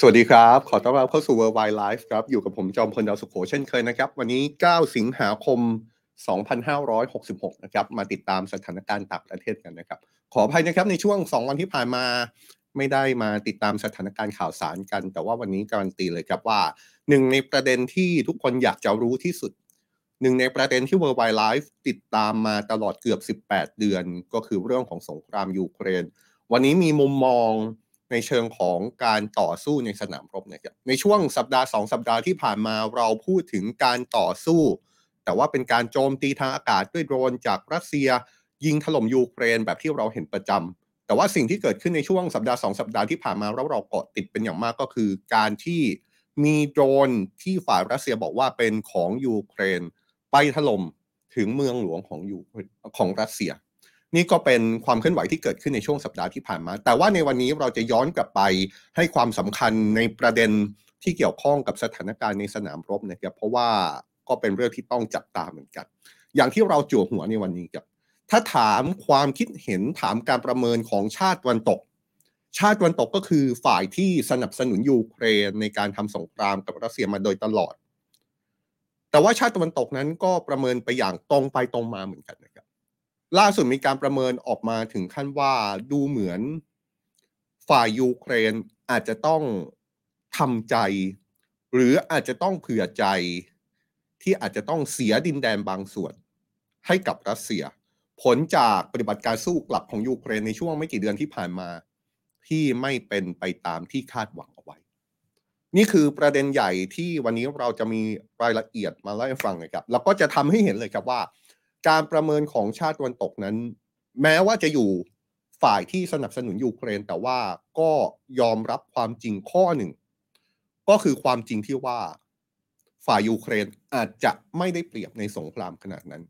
สวัสดีครับ ขอต้อนรับเข้าสู่ World Wide Life ครับ อยู่กับผมจอมพลดาวสุขโขเช่นเคยนะครับ วันนี้ 9 สิงหาคม 2566 นะครับ มาติดตามสถานการณ์ต่างประเทศกันนะครับ ขออภัยนะครับในช่วง 2 วันที่ผ่านมาไม่ได้มาติดตามสถานการณ์ข่าวสารกัน แต่ว่าวันนี้การันตีเลยครับว่าหนึ่งในประเด็นที่ทุกคนอยากจะรู้ที่สุดหนึ่งในประเด็นที่ World Wide Life ติดตามมาตลอดเกือบ 18 เดือน ก็คือเรื่องของสงครามยูเครน วันนี้มีมุมมอง ในเชิงของการต่อสู้ในสนามรบนะครับในช่วงสัปดาห์สองสัปดาห์ที่ผ่านมาเราพูดถึงการต่อสู้ แต่ว่าเป็นการโจมตีทางอากาศด้วยโดรนจากรัสเซีย ยิงถล่มยูเครนแบบที่เราเห็นประจำแต่ว่าสิ่งที่เกิดขึ้นในช่วงสัปดาห์สองสัปดาห์ที่ผ่านมาเราเราเกาะติดเป็นอย่างมากก็คือ การที่มีโดรนที่ฝ่ายรัสเซียบอกว่าเป็นของยูเครน ไปถล่มถึงเมืองหลวงของยูของรัสเซีย นี่ก็เป็นความเคลื่อนไหวที่เกิดขึ้นในช่วงสัปดาห์ที่ผ่านมา แต่ว่าในวันนี้เราจะย้อนกลับไปให้ความสำคัญในประเด็นที่เกี่ยวข้องกับสถานการณ์ในสนามรบนะครับ เพราะว่าก็เป็นเรื่องที่ต้องจับตาเหมือนกัน อย่างที่เราจั่วหัวในวันนี้ครับ ถ้าถามความคิดเห็นถามการประเมินของชาติวันตก ชาติวันตกก็คือฝ่ายที่สนับสนุนยูเครนในการทำสงครามกับรัสเซียมาโดยตลอด แต่ว่าชาติตะวันตกนั้นก็ประเมินไปอย่างตรงไปตรงมาเหมือนกันนะครับ ล่าสุดมีการประเมินออกมาถึงขั้นว่าดูเหมือนฝ่ายยูเครนอาจจะต้องทำใจ หรืออาจจะต้องเผื่อใจที่อาจจะต้องเสียดินแดนบางส่วน ให้กับรัสเซีย ผลจากปฏิบัติการสู้กลับของยูเครนในช่วงไม่กี่เดือนที่ผ่านมา ที่ไม่เป็นไปตามที่คาดหวังเอาไว้ นี่คือประเด็นใหญ่ที่วันนี้เราจะมีรายละเอียดมาเล่าให้ฟังนะครับแล้วก็จะทำให้เห็นเลยครับว่า การประเมินของชาติตะวันตกนั้น แม้ว่าจะอยู่ฝ่ายที่สนับสนุนยูเครน แต่ว่าก็ยอมรับความจริงข้อหนึ่ง ก็คือความจริงที่ว่าฝ่ายยูเครนอาจจะไม่ได้เปรียบในสงครามขนาดนั้น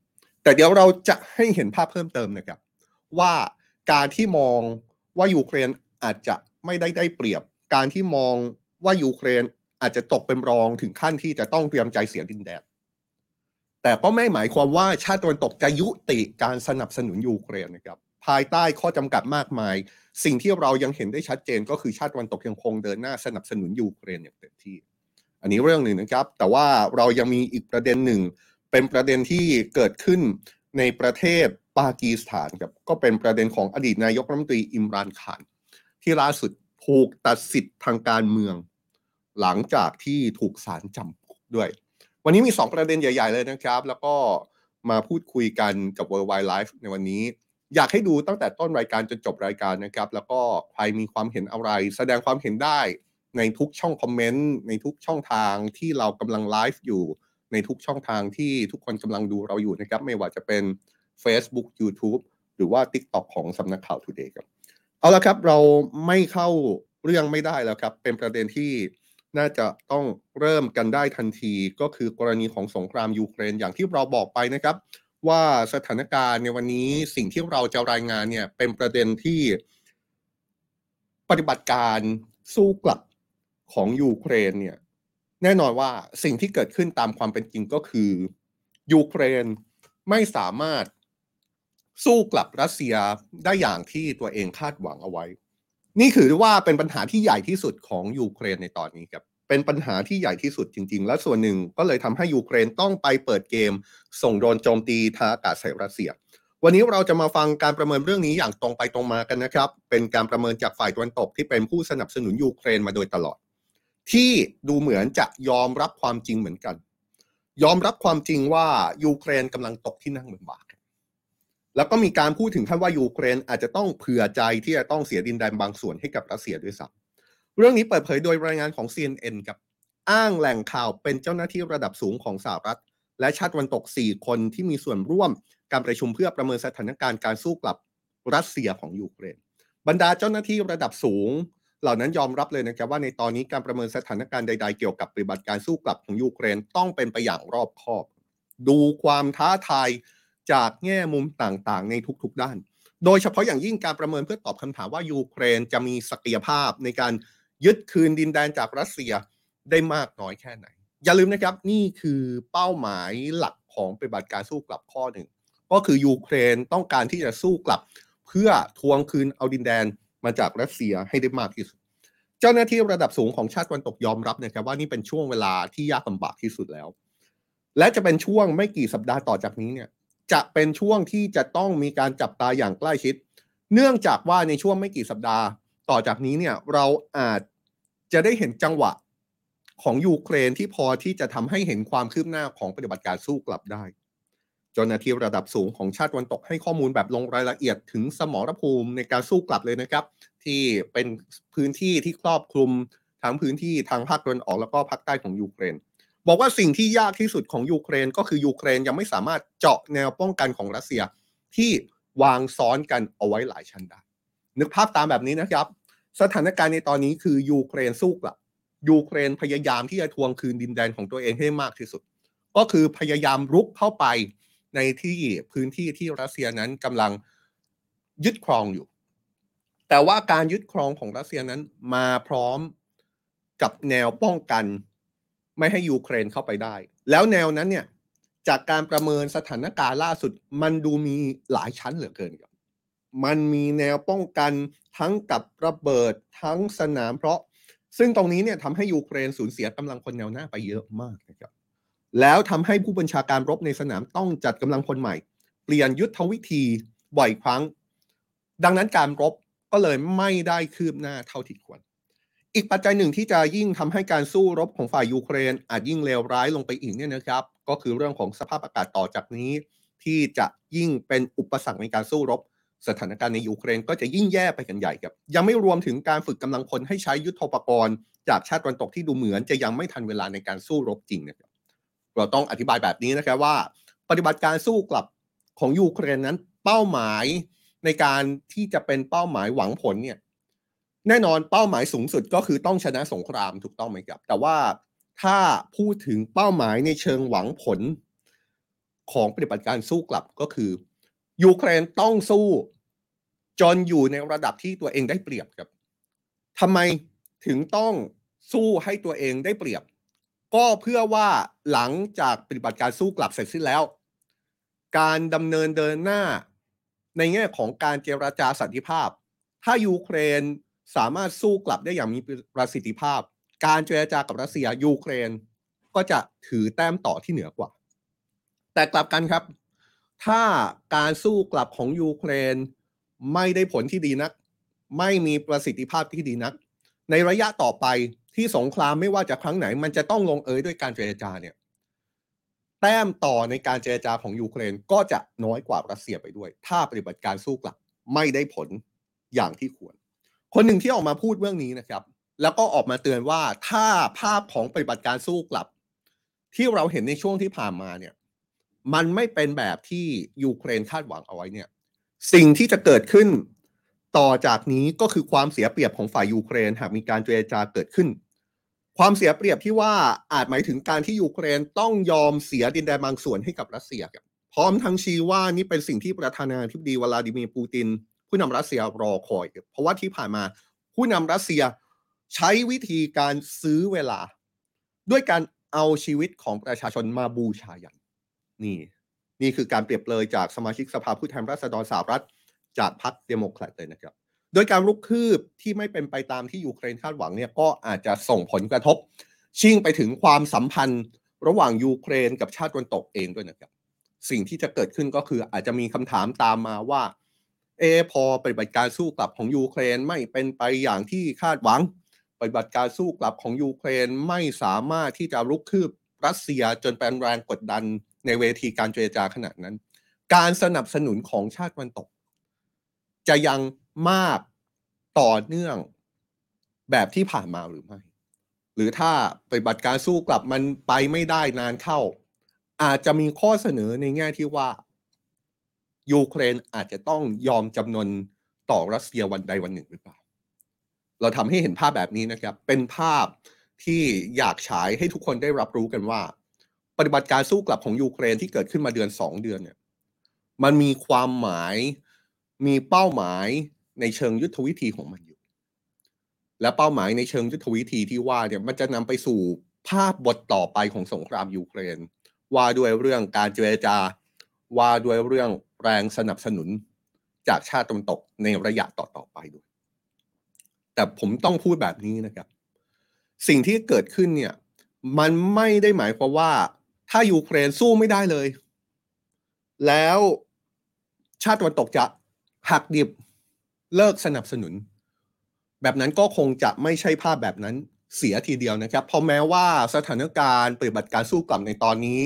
แต่เดี๋ยวเราจะให้เห็นภาพเพิ่มเติมนะครับ ว่าการที่มองว่ายูเครนอาจจะไม่ได้ได้เปรียบ การที่มองว่ายูเครนอาจจะตกเป็นรองถึงขั้นที่จะต้องเตรียมใจเสียดินแดน แต่ก็ไม่หมายความว่าชาติตะวันตกจะยุติการสนับสนุนยูเครนนะครับภายใต้ข้อจำกัดมากมาย สิ่งที่เรายังเห็นได้ชัดเจนก็คือชาติตะวันตกยังคงเดินหน้าสนับสนุนยูเครนอย่างเต็มที่ อันนี้เรื่องหนึ่งนะครับ แต่ว่าเรายังมีอีกประเด็นหนึ่ง เป็นประเด็นที่เกิดขึ้นในประเทศปากีสถานครับก็เป็นประเด็นของอดีตนายกรัฐมนตรีอิมรานขาน ที่ล่าสุดถูกตัดสิทธิ์ทางการเมือง หลังจากที่ถูกศาลจำคุกด้วย วันนี้มี 2 ประเด็นใหญ่ ๆ เลยนะครับ แล้วก็มาพูดคุยกันกับ World Wide Life ในวันนี้ อยากให้ดูตั้งแต่ต้นรายการจนจบรายการนะครับ แล้วก็ใครมีความเห็นอะไร แสดงความเห็นได้ในทุกช่องคอมเมนต์ในทุกช่องทางที่เรากำลังไลฟ์อยู่ในทุกช่องทางที่ทุกคนกำลังดูเราอยู่นะครับ ไม่ว่าจะเป็น Facebook YouTube หรือว่า TikTok ของสำนักข่าว Today ครับ เอาละครับเราไม่เข้าเรื่องไม่ได้แล้วครับ เป็นประเด็นที่ น่าจะต้องเริ่มกันได้ทันทีก็คือกรณีของสงครามยูเครนอย่างที่เราบอกไปนะครับ ว่าสถานการณ์ในวันนี้สิ่งที่เราจะรายงานเนี่ยเป็นประเด็นที่ปฏิบัติการสู้กลับของยูเครนเนี่ยแน่นอนว่าสิ่งที่เกิดขึ้นตามความเป็นจริงก็คือยูเครนไม่สามารถสู้กลับรัสเซียได้อย่างที่ตัวเองคาดหวังเอาไว้ นี่คือว่าเป็นปัญหาที่ใหญ่ที่สุดของยูเครนในตอนนี้ครับ เป็นปัญหาที่ใหญ่ที่สุดจริง ๆ และส่วนหนึ่งก็เลยทำให้ยูเครนต้องไปเปิดเกม ส่งโดนโจมตีทางอากาศใส่รัสเซีย วันนี้เราจะมาฟังการประเมินเรื่องนี้อย่างตรงไปตรงมากันนะครับ เป็นการประเมินจากฝ่ายตะวันตกที่เป็นผู้สนับสนุนยูเครนมาโดยตลอด ที่ดูเหมือนจะยอมรับความจริงเหมือนกัน ยอมรับความจริงว่ายูเครนกำลังตกที่นั่งเหมือนบาก แล้วก็มีการพูดถึงท่านว่ายูเครนอาจจะต้องเผื่อใจที่จะต้องเสียดินแดนบางส่วนให้กับรัสเซียด้วยซ้ำเรื่องนี้เปิดเผยโดยรายงานของ CNN กับอ้างแหล่งข่าวเป็นเจ้าหน้าที่ระดับสูงของสหรัฐ และชาติวันตก 4 คนที่มีส่วนร่วมการประชุมเพื่อประเมินสถานการณ์การสู้กลับรัสเซียของยูเครน บรรดาเจ้าหน้าที่ระดับสูง เหล่านั้นยอมรับเลยนะครับว่าในตอนนี้การประเมินสถานการณ์ใด ๆ เกี่ยวกับปฏิบัติการสู้กลับของยูเครนต้องเป็นไปอย่างรอบคอบ ดูความท้าทาย จากแง่มุมต่างๆ ในทุกๆด้าน โดยเฉพาะอย่างยิ่งการประเมินเพื่อตอบคำถามว่ายูเครนจะมีศักยภาพในการยึดคืนดินแดนจากรัสเซียได้มากน้อยแค่ไหน อย่าลืมนะครับนี่คือเป้าหมายหลักของปฏิบัติการสู้กลับข้อหนึ่งก็คือยูเครนต้องการที่จะสู้กลับ เพื่อทวงคืนเอาดินแดนมาจากรัสเซียให้ได้มากที่สุด เจ้าหน้าที่ระดับสูงของชาติตะวันตกยอมรับนะครับว่านี่เป็นช่วงเวลาที่ยากลำบากที่สุดแล้ว และจะเป็นช่วงไม่กี่สัปดาห์ต่อจากนี้เนี่ย จะเป็นช่วงที่จะต้องมีการจับตาอย่างใกล้ชิด เนื่องจากว่าในช่วงไม่กี่สัปดาห์ ต่อจากนี้เนี่ยเราอาจจะได้เห็นจังหวะของยูเครนที่พอที่จะทำให้เห็นความคืบหน้าของปฏิบัติการสู้กลับได้จ้าหน้าที่ระดับสูงของชาติวันตกให้ข้อมูลแบบลงรายละเอียดถึงสมรภูมิในการสู้กลับเลยนะครับ ที่เป็นพื้นที่ที่ครอบคลุมทั้งพื้นที่ทางภาคตะวันออกแล้วก็ภาคใต้ของยูเครน บอกว่าสิ่งที่ยากที่สุดของยูเครนก็คือยูเครนยังไม่สามารถเจาะแนวป้องกันของรัสเซียที่วางซ้อนกันเอาไว้หลายชั้นได้นึกภาพตามแบบนี้นะครับ สถานการณ์ในตอนนี้คือยูเครนสู้กลับยูเครนพยายามที่จะทวงคืนดินแดนของตัวเองให้มากที่สุด ก็คือพยายามรุกเข้าไปในที่พื้นที่ที่รัสเซียนั้นกำลังยึดครองอยู่ แต่ว่าการยึดครองของรัสเซียนั้นมาพร้อมกับแนวป้องกัน ไม่ให้ยูเครนเข้าไปได้ แล้วแนวนั้นเนี่ยจากการประเมินสถานการณ์ล่าสุด มันดูมีหลายชั้นเหลือเกินครับมันมีแนวป้องกันทั้งกับระเบิดทั้งสนามเพราะ ซึ่งตรงนี้เนี่ยทำให้ยูเครนสูญเสียกำลังพลแนวหน้าไปเยอะมากนะครับแล้วทำให้ผู้บัญชาการรบในสนามต้องจัดกำลังพลใหม่ เปลี่ยนยุทธวิธีบ่อยครั้ง ดังนั้นการรบก็เลยไม่ได้คืบหน้าเท่าที่ควร อีกปัจจัยหนึ่งที่จะยิ่งทำให้การสู้รบของฝ่ายยูเครน อาจยิ่งเลวร้ายลงไปอีกเนี่ยนะครับ ก็คือเรื่องของสภาพอากาศต่อจากนี้ ที่จะยิ่งเป็นอุปสรรคในการสู้รบ สถานการณ์ในยูเครนก็จะยิ่งแย่ไปกันใหญ่ครับ ยังไม่รวมถึงการฝึกกำลังพลให้ใช้ยุทโธปกรณ์ จากชาติตะวันตกที่ดูเหมือนจะยังไม่ทันเวลาในการสู้รบจริงนะครับเราต้องอธิบายแบบนี้นะครับว่า ปฏิบัติการสู้กลับของยูเครนนั้นเป้าหมายในการที่จะเป็นเป้าหมายหวังผลเนี่ย แน่นอนเป้าหมายสูงสุดก็คือต้องชนะสงครามถูกต้องไหมครับ แต่ว่าถ้าพูดถึงเป้าหมายในเชิงหวังผลของปฏิบัติการสู้กลับก็คือยูเครนต้องสู้จนอยู่ในระดับที่ตัวเองได้เปรียบครับทำไมถึงต้องสู้ให้ตัวเองได้เปรียบ ก็เพื่อว่าหลังจากปฏิบัติการสู้กลับเสร็จสิ้นแล้ว การดำเนินเดินหน้าในแง่ของการเจรจาสันติภาพ ถ้ายูเครน สามารถสู้กลับได้อย่างมีประสิทธิภาพ การเจรจากับรัสเซียยูเครน ก็จะถือแต้มต่อที่เหนือกว่า แต่กลับกันครับ ถ้าการสู้กลับของยูเครนไม่ได้ผลที่ดีนัก ไม่มีประสิทธิภาพที่ดีนัก ในระยะต่อไปที่สงครามไม่ว่าจะครั้งไหน มันจะต้องลงเอยด้วยการเจรจาเนี่ยแต้มต่อในการเจรจาของยูเครนก็จะน้อยกว่ารัสเซียไปด้วย ถ้าปฏิบัติการสู้กลับไม่ได้ผลอย่างที่ควร คนหนึ่งที่ออกมาพูดเรื่องนี้นะครับ แล้วก็ออกมาเตือนว่าถ้าภาพของปฏิบัติการสู้กลับ ที่เราเห็นในช่วงที่ผ่านมาเนี่ย มันไม่เป็นแบบที่ยูเครนคาดหวังเอาไว้เนี่ย สิ่งที่จะเกิดขึ้นต่อจากนี้ก็คือความเสียเปรียบของฝ่ายยูเครนหากมีการเจรจาเกิดขึ้น ความเสียเปรียบที่ว่าอาจหมายถึงการที่ยูเครนต้องยอมเสียดินแดนบางส่วนให้กับรัสเซียครับพร้อมทั้งชี้ว่านี่เป็นสิ่งที่ประธานาธิบดีวลาดิเมียร์ปูติน ผู้นำรัสเซียรอคอย เพราะว่าที่ผ่านมาผู้นำรัสเซียใช้วิธีการซื้อเวลา ด้วยการเอาชีวิตของประชาชนมาบูชายัญ นี่ นี่คือการเปรียบเลยจากสมาชิกสภาผู้แทนราษฎรสหรัฐ จากพรรคเดโมแครตเลยนะครับ โดยการรุกคืบที่ไม่เป็นไปตามที่ยูเครนคาดหวังเนี่ยก็อาจจะส่งผลกระทบ ชิ่งไปถึงความสัมพันธ์ระหว่างยูเครนกับชาติตะวันตกเองด้วยนะครับ สิ่งที่จะเกิดขึ้นก็คืออาจจะมีคำถามตามมาว่า เอพอปฏิบัติการสู้กลับของยูเครนไม่เป็นไปอย่างที่คาดหวัง ปฏิบัติการสู้กลับของยูเครนไม่สามารถที่จะลุกคืบรัสเซียจนเป็นแรงกดดันในเวทีการเจรจาขนาดนั้น การสนับสนุนของชาติวันตก จะยังมากต่อเนื่องแบบที่ผ่านมาหรือไม่ หรือถ้าปฏิบัติการสู้กลับมันไปไม่ได้นานเข้า อาจจะมีข้อเสนอในแง่ที่ว่า ยูเครนอาจจะต้องยอมจำนนต่อรัสเซียวันใดวันหนึ่งหรือเปล่า เราทำให้เห็นภาพแบบนี้นะครับ เป็นภาพที่อยากฉายให้ทุกคนได้รับรู้กันว่า ปฏิบัติการสู้กลับของยูเครนที่เกิดขึ้นมาเดือนสองเดือนเนี่ยมันมีความหมายมีเป้าหมายในเชิงยุทธวิธีของมันอยู่ และเป้าหมายในเชิงยุทธวิธีที่ว่าเนี่ยมันจะนำไปสู่ภาพบทต่อไปของสงครามยูเครน ว่าด้วยเรื่องการเจรจา ว่าด้วยเรื่อง แรงสนับสนุนจากชาติตะวันตกในระยะต่อๆไปด้วย แต่ผมต้องพูดแบบนี้นะครับ สิ่งที่เกิดขึ้นเนี่ย มันไม่ได้หมายความว่า ถ้ายูเครนสู้ไม่ได้เลย แล้วชาติตะวันตกจะหักดิบเลิกสนับสนุน แบบนั้นก็คงจะไม่ใช่ภาพแบบนั้นเสียทีเดียวนะครับ เพราะแม้ว่าสถานการณ์ปฏิบัติการสู้กลับในตอนนี้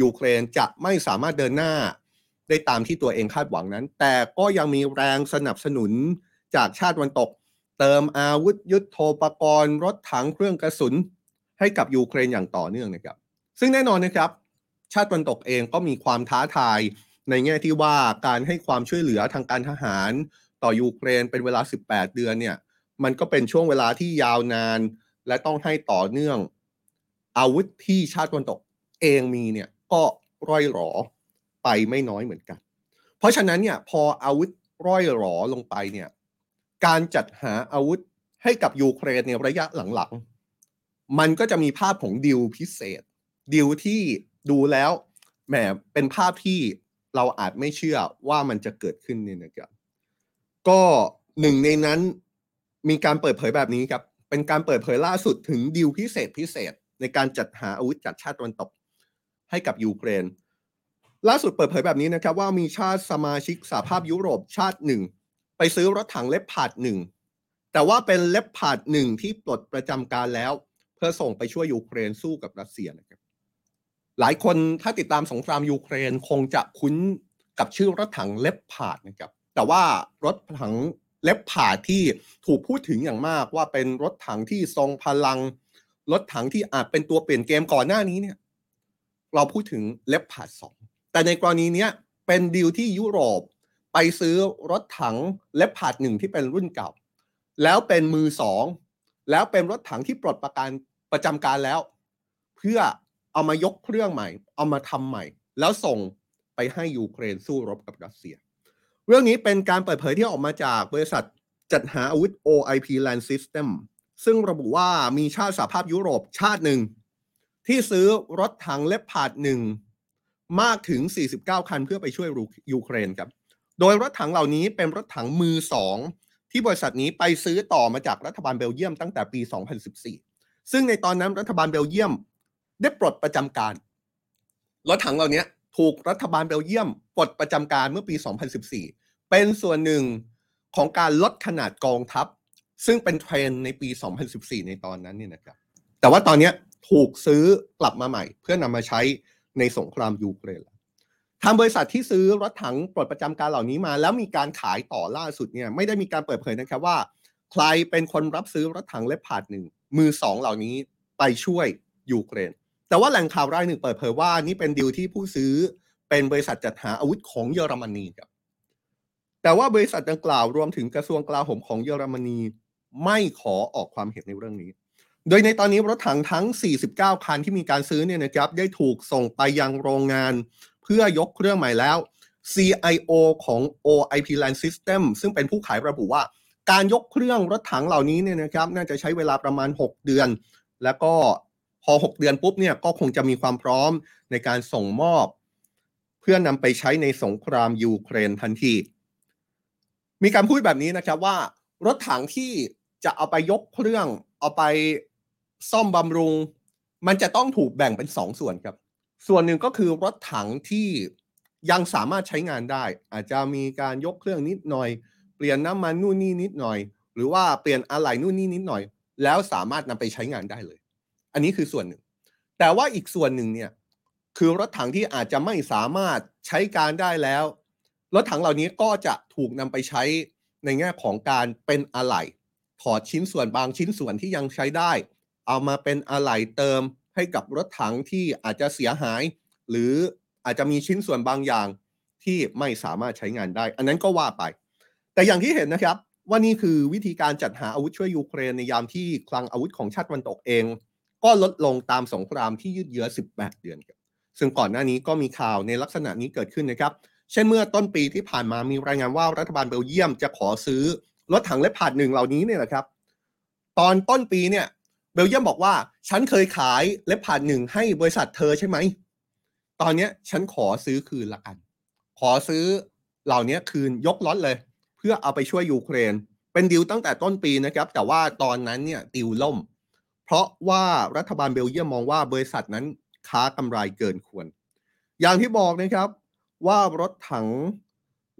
ยูเครนจะไม่สามารถเดินหน้า ได้ตามที่ตัวเองคาดหวังนั้น แต่ก็ยังมีแรงสนับสนุนจากชาติวันตก เติมอาวุธยุทโธปกรณ์รถถังเครื่องกระสุน ให้กับยูเครนอย่างต่อเนื่องนะครับ ซึ่งแน่นอนนะครับ ชาติวันตกเองก็มีความท้าทายในแง่ที่ว่าการให้ความช่วยเหลือทางการทหารต่อยูเครนเป็นเวลา 18 เดือนเนี่ยมันก็เป็นช่วงเวลาที่ยาวนาน และต้องให้ต่อเนื่อง อาวุธที่ชาติตะวันตกเองมีเนี่ยก็ร่อยหรอ ไปไม่น้อยเหมือนกัน เพราะฉะนั้นเนี่ยพออาวุธร่อยหรอลงไปเนี่ยการจัดหาอาวุธให้กับยูเครนในระยะหลังๆ มันก็จะมีภาพของดิวพิเศษ ดิวที่ดูแล้วแหมเป็นภาพที่เราอาจไม่เชื่อว่ามันจะเกิดขึ้นเนี่ยนะครับก็หนึ่งในนั้นมีการเปิดเผยแบบนี้ครับเป็นการเปิดเผยล่าสุดถึงดิวพิเศษพิเศษในการจัดหาอาวุธจากชาติตะวันตกให้กับยูเครน ล่าสุดเปิดเผยแบบนี้นะครับว่ามีชาติสมาชิกสหภาพยุโรปชาติหนึ่ง ไปซื้อรถถังเล็บผาดหนึ่งแต่ว่าเป็นเล็บผาดหนึ่งที่ปลดประจำการแล้ว เพื่อส่งไปช่วยยูเครนสู้กับรัสเซียนะครับหลายคนถ้าติดตามสงครามยูเครนคงจะคุ้นกับชื่อรถถังเล็บผาดนะครับแต่ว่ารถถังเล็บผาดที่ถูกพูดถึงอย่างมากว่าเป็นรถถังที่ทรงพลัง รถถังที่อาจเป็นตัวเปลี่ยนเกมก่อนหน้านี้เนี่ยเราพูดถึงเล็บผาดสอง แต่ในกรณีนี้เป็นดีลที่ยุโรปไปซื้อรถถังเล็บผาดหนึ่งที่เป็นรุ่นเก่า แล้วเป็นมือสอง แล้วเป็นรถถังที่ปลดประกันประจำการแล้ว เพื่อเอามายกเครื่องใหม่ เอามาทำใหม่ แล้วส่งไปให้ยูเครนสู้รบกับรัสเซีย เรื่องนี้เป็นการเปิดเผยที่ออกมาจากบริษัทจัดหาอาวุธ OIP Land System ซึ่งระบุว่ามีชาติสหภาพยุโรปชาติหนึ่ง ที่ซื้อรถถังเล็บผาดหนึ่ง มากถึง 49 คันเพื่อไปช่วยยูเครนครับ โดยรถถังเหล่านี้เป็นรถถังมือสองที่บริษัทนี้ไปซื้อต่อมาจากรัฐบาลเบลเยียมตั้งแต่ปี 2014 ซึ่งในตอนนั้นรัฐบาลเบลเยียมได้ปลดประจำการ รถถังเหล่านี้ถูกรัฐบาลเบลเยียมปลดประจำการเมื่อปี 2014 เป็นส่วนหนึ่งของการลดขนาดกองทัพ ซึ่งเป็นเทรนในปี 2014 ในตอนนั้นเนี่ยนะครับ แต่ว่าตอนนี้ถูกซื้อกลับมาใหม่ เพื่อนำมาใช้ ในสงครามยูเครนทางบริษัทที่ซื้อรถถังปลดประจำการเหล่านี้มา แล้วมีการขายต่อล่าสุดเนี่ยไม่ได้มีการเปิดเผยนะครับว่า ใครเป็นคนรับซื้อรถถังเล็บผาดหนึ่งมือสองเหล่านี้ไปช่วยยูเครน แต่ว่าแหล่งข่าวรายหนึ่งเปิดเผยว่านี่เป็นดีลที่ผู้ซื้อเป็นบริษัทจัดหาอาวุธของเยอรมนีครับแต่ว่าบริษัทดังกล่าวรวมถึงกระทรวงกลาโหมของเยอรมนี ไม่ขอออกความเห็นในเรื่องนี้ โดยในตอนนี้รถถังทั้ง 49 คันที่มีการซื้อเนี่ยนะครับได้ถูกส่งไปยังโรงงาน เพื่อยกเครื่องใหม่แล้ว CIO ของ OIP Land System ซึ่งเป็นผู้ขายระบุว่า การยกเครื่องรถถังเหล่านี้เนี่ยนะครับน่าจะใช้เวลาประมาณ 6 เดือน แล้วก็พอ 6 เดือนปุ๊บเนี่ยก็คงจะมีความพร้อมในการส่งมอบ เพื่อนำไปใช้ในสงครามยูเครนทันที มีการพูดแบบนี้นะครับว่ารถถังที่จะเอาไปยกเครื่องเอาไป ซ่อมบำรุง มันจะต้องถูกแบ่งเป็นสองส่วนครับ ส่วนหนึ่งก็คือรถถังที่ยังสามารถใช้งานได้ อาจจะมีการยกเครื่องนิดหน่อย เปลี่ยนน้ำมันนู่นนี่นิดหน่อย หรือว่าเปลี่ยนอะไหล่นู่นนี่นิดหน่อย แล้วสามารถนำไปใช้งานได้เลย อันนี้คือส่วนหนึ่ง แต่ว่าอีกส่วนหนึ่งเนี่ยคือรถถังที่อาจจะไม่สามารถใช้การได้แล้ว รถถังเหล่านี้ก็จะถูกนำไปใช้ในแง่ของการเป็นอะไหล่ถอดชิ้นส่วนบางชิ้นส่วนที่ยังใช้ได้ เอามาเป็นอะไหล่เติมให้กับรถถังที่อาจจะเสียหาย หรืออาจจะมีชิ้นส่วนบางอย่างที่ไม่สามารถใช้งานได้ อันนั้นก็ว่าไป แต่อย่างที่เห็นนะครับ ว่านี่คือวิธีการจัดหาอาวุธช่วยยูเครนในยามที่คลังอาวุธของชาติวันตกเอง ก็ลดลงตามสงครามที่ยืดเยื้อ 18 เดือนครับซึ่งก่อนหน้านี้ก็มีข่าวในลักษณะนี้เกิดขึ้นนะครับ เช่นเมื่อต้นปีที่ผ่านมามีรายงานว่ารัฐบาลเบลเยียมจะขอซื้อรถถังเล็บผาดหนึ่งเหล่านี้เนี่ยนะครับ ตอนต้นปีเนี่ย เบลเยียมบอกว่า ฉันเคยขายเล็บผาดหนึ่งให้บริษัทเธอใช่ไหม ตอนนี้ฉันขอซื้อคืนละกัน ขอซื้อเหล่านี้คืนยกล็อตเลย เพื่อเอาไปช่วยยูเครน เป็นดีลตั้งแต่ต้นปีนะครับ แต่ว่าตอนนั้นเนี่ยดีลล่ม เพราะว่ารัฐบาลเบลเยียมมองว่าบริษัทนั้นค้ากำไรเกินควร อย่างที่บอกนะครับว่ารถถัง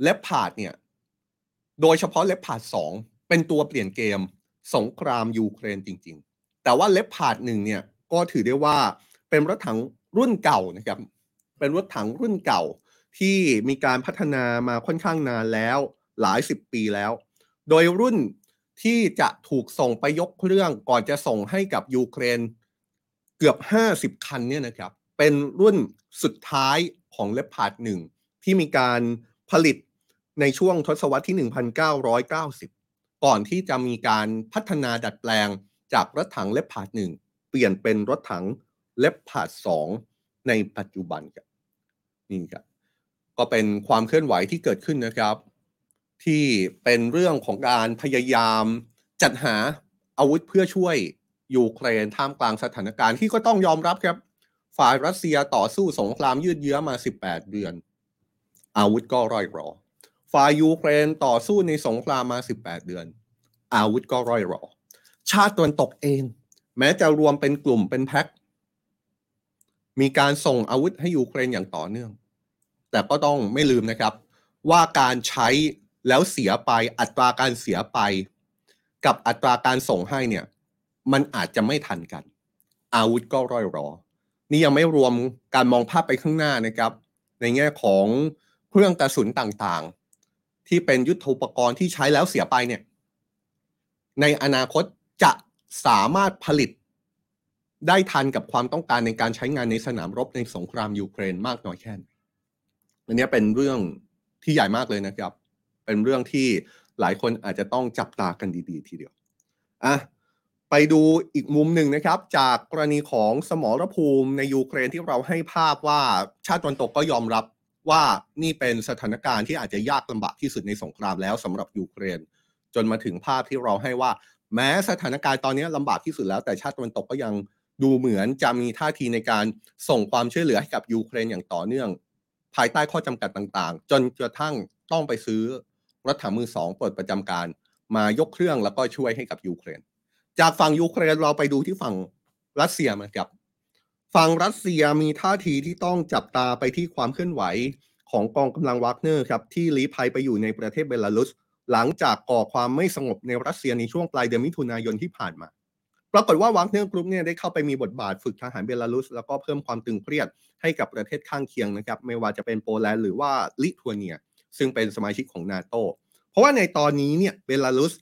เลปพาดเนี่ยโดยเฉพาะเลปพาดสองเป็นตัวเปลี่ยนเกมสงครามยูเครนจริง ๆ แต่ว่าเลปพาดหนึ่งเนี่ยก็ถือได้ว่าเป็นรถถังรุ่นเก่านะครับเป็นรถถังรุ่นเก่าที่มีการพัฒนามาค่อนข้างนานแล้วหลายสิบปีแล้ว โดยรุ่นที่จะถูกส่งไปยกเครื่องก่อนจะส่งให้กับยูเครนเกือบ 50 คันเนี่ยนะครับ เป็นรุ่นสุดท้ายของเลปพาร์ดหนึ่งที่มีการผลิตในช่วงทศวรรษที่ 1990 ก่อนที่จะมีการพัฒนาดัดแปลง จากรถถังเลปพาร์ดหนึ่งเปลี่ยนเป็นรถถังเลปพาร์ดสองในปัจจุบันครับนี่ครับก็เป็นความเคลื่อนไหวที่เกิดขึ้นนะครับ ที่เป็นเรื่องของการพยายามจัดหาอาวุธเพื่อช่วยยูเครนท่ามกลางสถานการณ์ที่ก็ต้องยอมรับครับ ฝ่ายรัสเซียต่อสู้สงครามยืดเยื้อมา 18 เดือน อาวุธก็ร่อยรอ ฝ่ายยูเครนต่อสู้ในสงครามมา 18 เดือน อาวุธก็ร่อยรอ ชาติตะวันตกเอง แม้จะรวมเป็นกลุ่มเป็นแพ็คมีการส่งอาวุธให้ยูเครนอย่างต่อเนื่อง แต่ก็ต้องไม่ลืมนะครับ ว่าการใช้แล้วเสียไปอัตราการเสียไป กับอัตราการส่งให้เนี่ยมันอาจจะไม่ทันกัน อาวุธก็ร่อยรอ นี่ยังไม่รวมการมองภาพไปข้างหน้านะครับ ในแง่ของเครื่องกระสุนต่างๆ ที่เป็นยุทโธปกรณ์ที่ใช้แล้วเสียไปเนี่ยในอนาคต จะสามารถผลิตได้ทันกับความต้องการในการใช้งานในสนามรบในสงครามยูเครนมากน้อยแค่ไหนอันนี้เป็นเรื่องที่ใหญ่มากเลยนะครับ เป็นเรื่องที่หลายคนอาจจะต้องจับตากันดี ๆ ทีเดียวอะไปดูอีกมุมหนึ่งนะครับ จากกรณีของสมรภูมิในยูเครนที่เราให้ภาพว่าชาติตะวันตกก็ยอมรับว่านี่เป็นสถานการณ์ที่อาจจะยากลำบากที่สุดในสงครามแล้วสำหรับยูเครน จนมาถึงภาพที่เราเห็นว่า แม้สถานการณ์ตอนนี้ลำบากที่สุดแล้ว แต่ชาติตะวันตกก็ยังดูเหมือนจะมีท่าทีในการส่งความช่วยเหลือให้กับยูเครนอย่างต่อเนื่อง ภายใต้ข้อจำกัดต่างๆ จนกระทั่งต้องไปซื้อรถถังมือสองปลดประจำการ มายกเครื่องแล้วก็ช่วยให้กับยูเครน จากฝั่งยูเครนเราไปดูที่ฝั่งรัสเซียมาครับฝั่งรัสเซียมีท่าทีที่ต้องจับตาไปที่ความเคลื่อนไหวของกองกำลังวากเนอร์ครับที่ลี้ภัยไปอยู่ในประเทศเบลารุส หลังจากก่อความไม่สงบในรัสเซียในช่วงปลายเดือนมิถุนายนที่ผ่านมา ปรากฏว่าวากเนอร์กรุ๊ปเนี่ยได้เข้าไปมีบทบาทฝึกทหารเบลารุส แล้วก็เพิ่มความตึงเครียดให้กับประเทศข้างเคียงนะครับ ไม่ว่าจะเป็นโปแลนด์หรือว่าลิทัวเนีย ซึ่งเป็นสมาชิกของนาโตเพราะว่าในตอนนี้เนี่ยเบลารุส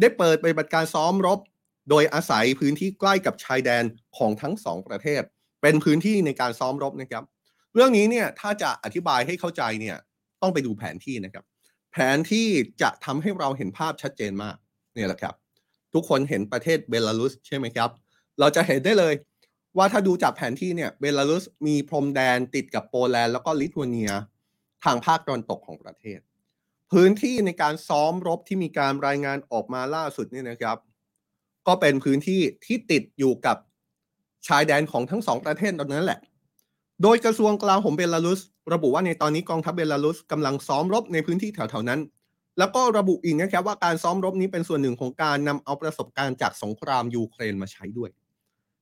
ได้เปิดปฏิบัติการซ้อมรบ โดยอาศัยพื้นที่ใกล้กับชายแดนของทั้งสองประเทศ เป็นพื้นที่ในการซ้อมรบนะครับ เรื่องนี้เนี่ยถ้าจะอธิบายให้เข้าใจเนี่ยต้องไปดูแผนที่นะครับ แผนที่จะทำให้เราเห็นภาพชัดเจนมากเนี่ยแหละครับ ทุกคนเห็นประเทศเบลารุสใช่ไหมครับ เราจะเห็นได้เลยว่าถ้าดูจากแผนที่เนี่ยเบลารุสมีพรมแดนติดกับโปแลนด์แล้วก็ลิทัวเนีย ทางภาคตะวันตกของประเทศ พื้นที่ในการซ้อมรบที่มีการรายงานออกมาล่าสุดนี่นะครับ ก็เป็นพื้นที่ที่ติดอยู่กับชายแดนของทั้งสองประเทศตอนนั้นแหละ โดยกระทรวงกลาโหมเบลารุส ระบุว่าในตอนนี้กองทัพเบลารุสกำลังซ้อมรบในพื้นที่แถวๆนั้น แล้วก็ระบุอีกนะครับว่าการซ้อมรบนี้เป็นส่วนหนึ่งของการนำเอาประสบการณ์จากสงครามยูเครนมาใช้ด้วย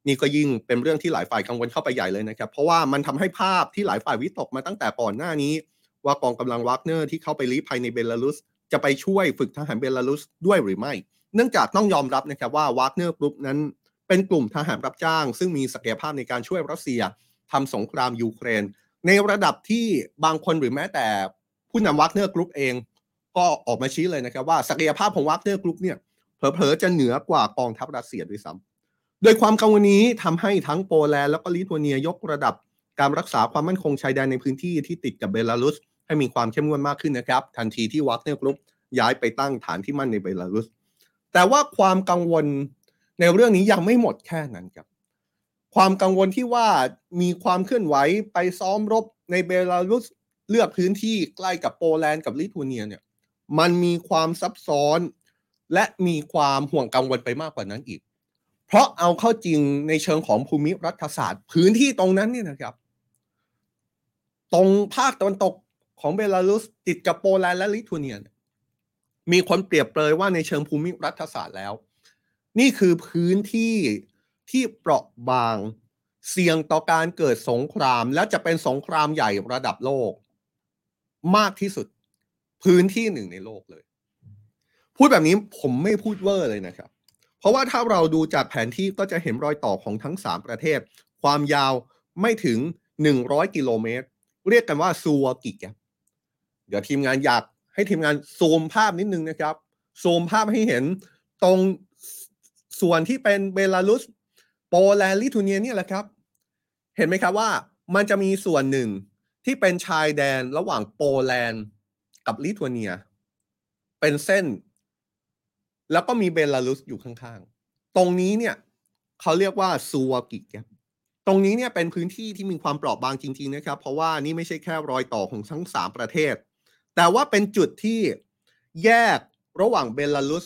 นี่ก็ยิ่งเป็นเรื่องที่หลายฝ่ายกังวลเข้าไปใหญ่เลยนะครับ เพราะว่ามันทำให้ภาพที่หลายฝ่ายวิตกมาตั้งแต่ก่อนหน้านี้ ว่ากองกำลังวากเนอร์ที่เข้าไปลี้ภัยในเบลารุสจะไปช่วยฝึกทหารเบลารุสด้วยหรือไม่ เนื่องจากต้องยอมรับนะครับว่าวากเนอร์กรุ๊ปนั้น เป็นกลุ่มทหารรับจ้าง ซึ่งมีศักยภาพในการช่วยรัสเซีย ทำสงครามยูเครน ในระดับที่บางคนหรือแม้แต่ผู้นำวากเนอร์กรุ๊ปเอง ก็ออกมาชี้เลยนะครับว่าศักยภาพของวากเนอร์กรุ๊ปเนี่ยเผลอๆจะเหนือกว่ากองทัพรัสเซียด้วยซ้ำโดยความกังวลนี้ทำให้ทั้งโปแลนด์แล้วก็ลิทัวเนียยกระดับการรักษาความมั่นคงชายแดนในพื้นที่ที่ติดกับเบลารุส ให้มีความเข้มงวดมากขึ้นนะครับ ทันทีที่วากเนอร์กรุ๊ปย้ายไปตั้งฐานที่มั่นในเบลารุส แต่ว่าความกังวลในเรื่องนี้ยังไม่หมดแค่นั้นครับ ความกังวลที่ว่ามีความเคลื่อนไหวไปซ้อมรบในเบลารุสเลือกพื้นที่ใกล้กับโปแลนด์กับลิทัวเนียเนี่ยมันมีความซับซ้อน และมีความห่วงกังวลไปมากกว่านั้นอีก เพราะเอาเข้าจริงในเชิงของภูมิรัฐศาสตร์ พื้นที่ตรงนั้นเนี่ยนะครับ ตรงภาคตะวันตกของเบลารุสติดกับโปแลนด์และลิทัวเนียมีคนเปรียบเปรยว่าในเชิงภูมิรัฐศาสตร์แล้ว นี่คือพื้นที่ ที่เปราะบาง เสี่ยงต่อการเกิดสงคราม และจะเป็นสงครามใหญ่ระดับโลก มากที่สุด พื้นที่หนึ่งในโลกเลย พูดแบบนี้ผมไม่พูดเวอร์เลยนะครับ เพราะว่าถ้าเราดูจากแผนที่ก็จะเห็นรอยต่อของทั้ง 3 ประเทศ ความยาวไม่ถึง 100 กิโลเมตร เรียกกันว่าซัวกิแกเดี๋ยวทีมงานอยากให้ทีมงานซูมภาพนิดนึงนะครับ ซูมภาพให้เห็นตรงส่วนที่เป็นเบลารุส โปแลนด์ลิทัวเนียเนี่ยแหละครับ เห็นไหมครับว่ามันจะมีส่วนหนึ่งที่เป็นชายแดนระหว่างโปแลนด์กับลิทัวเนีย เป็นเส้น แล้วก็มีเบลารุสอยู่ข้างๆ ตรงนี้เนี่ยเขาเรียกว่าซัวากิแกปตรงนี้เนี่ยเป็นพื้นที่ที่มีความเปราะบางจริงๆนะครับ เพราะว่านี่ไม่ใช่แค่รอยต่อของทั้งสามประเทศ แต่ว่าเป็นจุดที่แยกระหว่างเบลารุส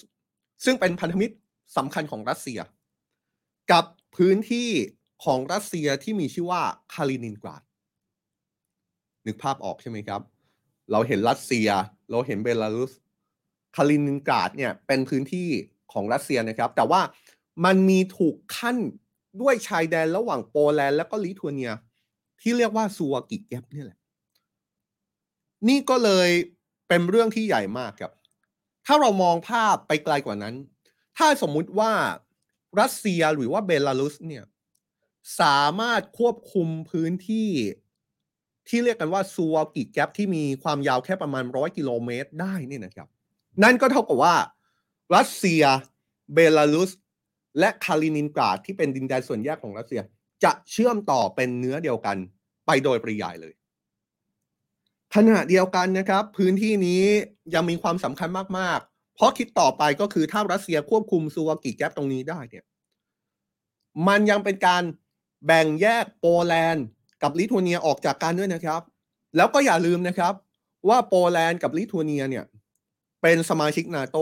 ซึ่งเป็นพันธมิตรสำคัญของรัสเซีย กับ พื้นที่ของรัสเซียที่มีชื่อว่าคาลินินกราด นึกภาพออกใช่ไหมครับ เราเห็นรัสเซีย เราเห็นเบลารุส คาลินินกราดเนี่ยเป็นพื้นที่ของรัสเซียนะครับ แต่ว่ามันมีถูกขั้นด้วยชายแดนระหว่างโปแลนด์และก็ลิทัวเนีย ที่เรียกว่าซัวกิแกปนี่แหละ นี่ก็เลยเป็นเรื่องที่ใหญ่มากครับ ถ้าเรามองภาพไปไกลกว่านั้น ถ้าสมมุติว่า รัสเซียหรือว่าเบลารุสเนี่ยสามารถควบคุมพื้นที่ที่เรียกกันว่าซัวกิแกปที่มีความยาวแค่ประมาณร้อยกิโลเมตรได้นี่นะครับ นั่นก็เท่ากับว่า รัสเซีย เบลารุส และคาลินินกราดที่เป็นดินแดนส่วนแยกของรัสเซีย จะเชื่อมต่อเป็นเนื้อเดียวกันไปโดยปริยายเลย ขณะเดียวกันนะครับ พื้นที่นี้ยังมีความสำคัญมากๆ เพราะคิดต่อไปก็คือถ้ารัสเซียควบคุมซัวากิแก๊ปตรงนี้ได้เนี่ย มันยังเป็นการแบ่งแยกโปแลนด์กับลิทัวเนียออกจากกันด้วยนะครับ แล้วก็อย่าลืมนะครับ ว่าโปแลนด์กับลิทัวเนียเนี่ยเป็นสมาชิกนาโต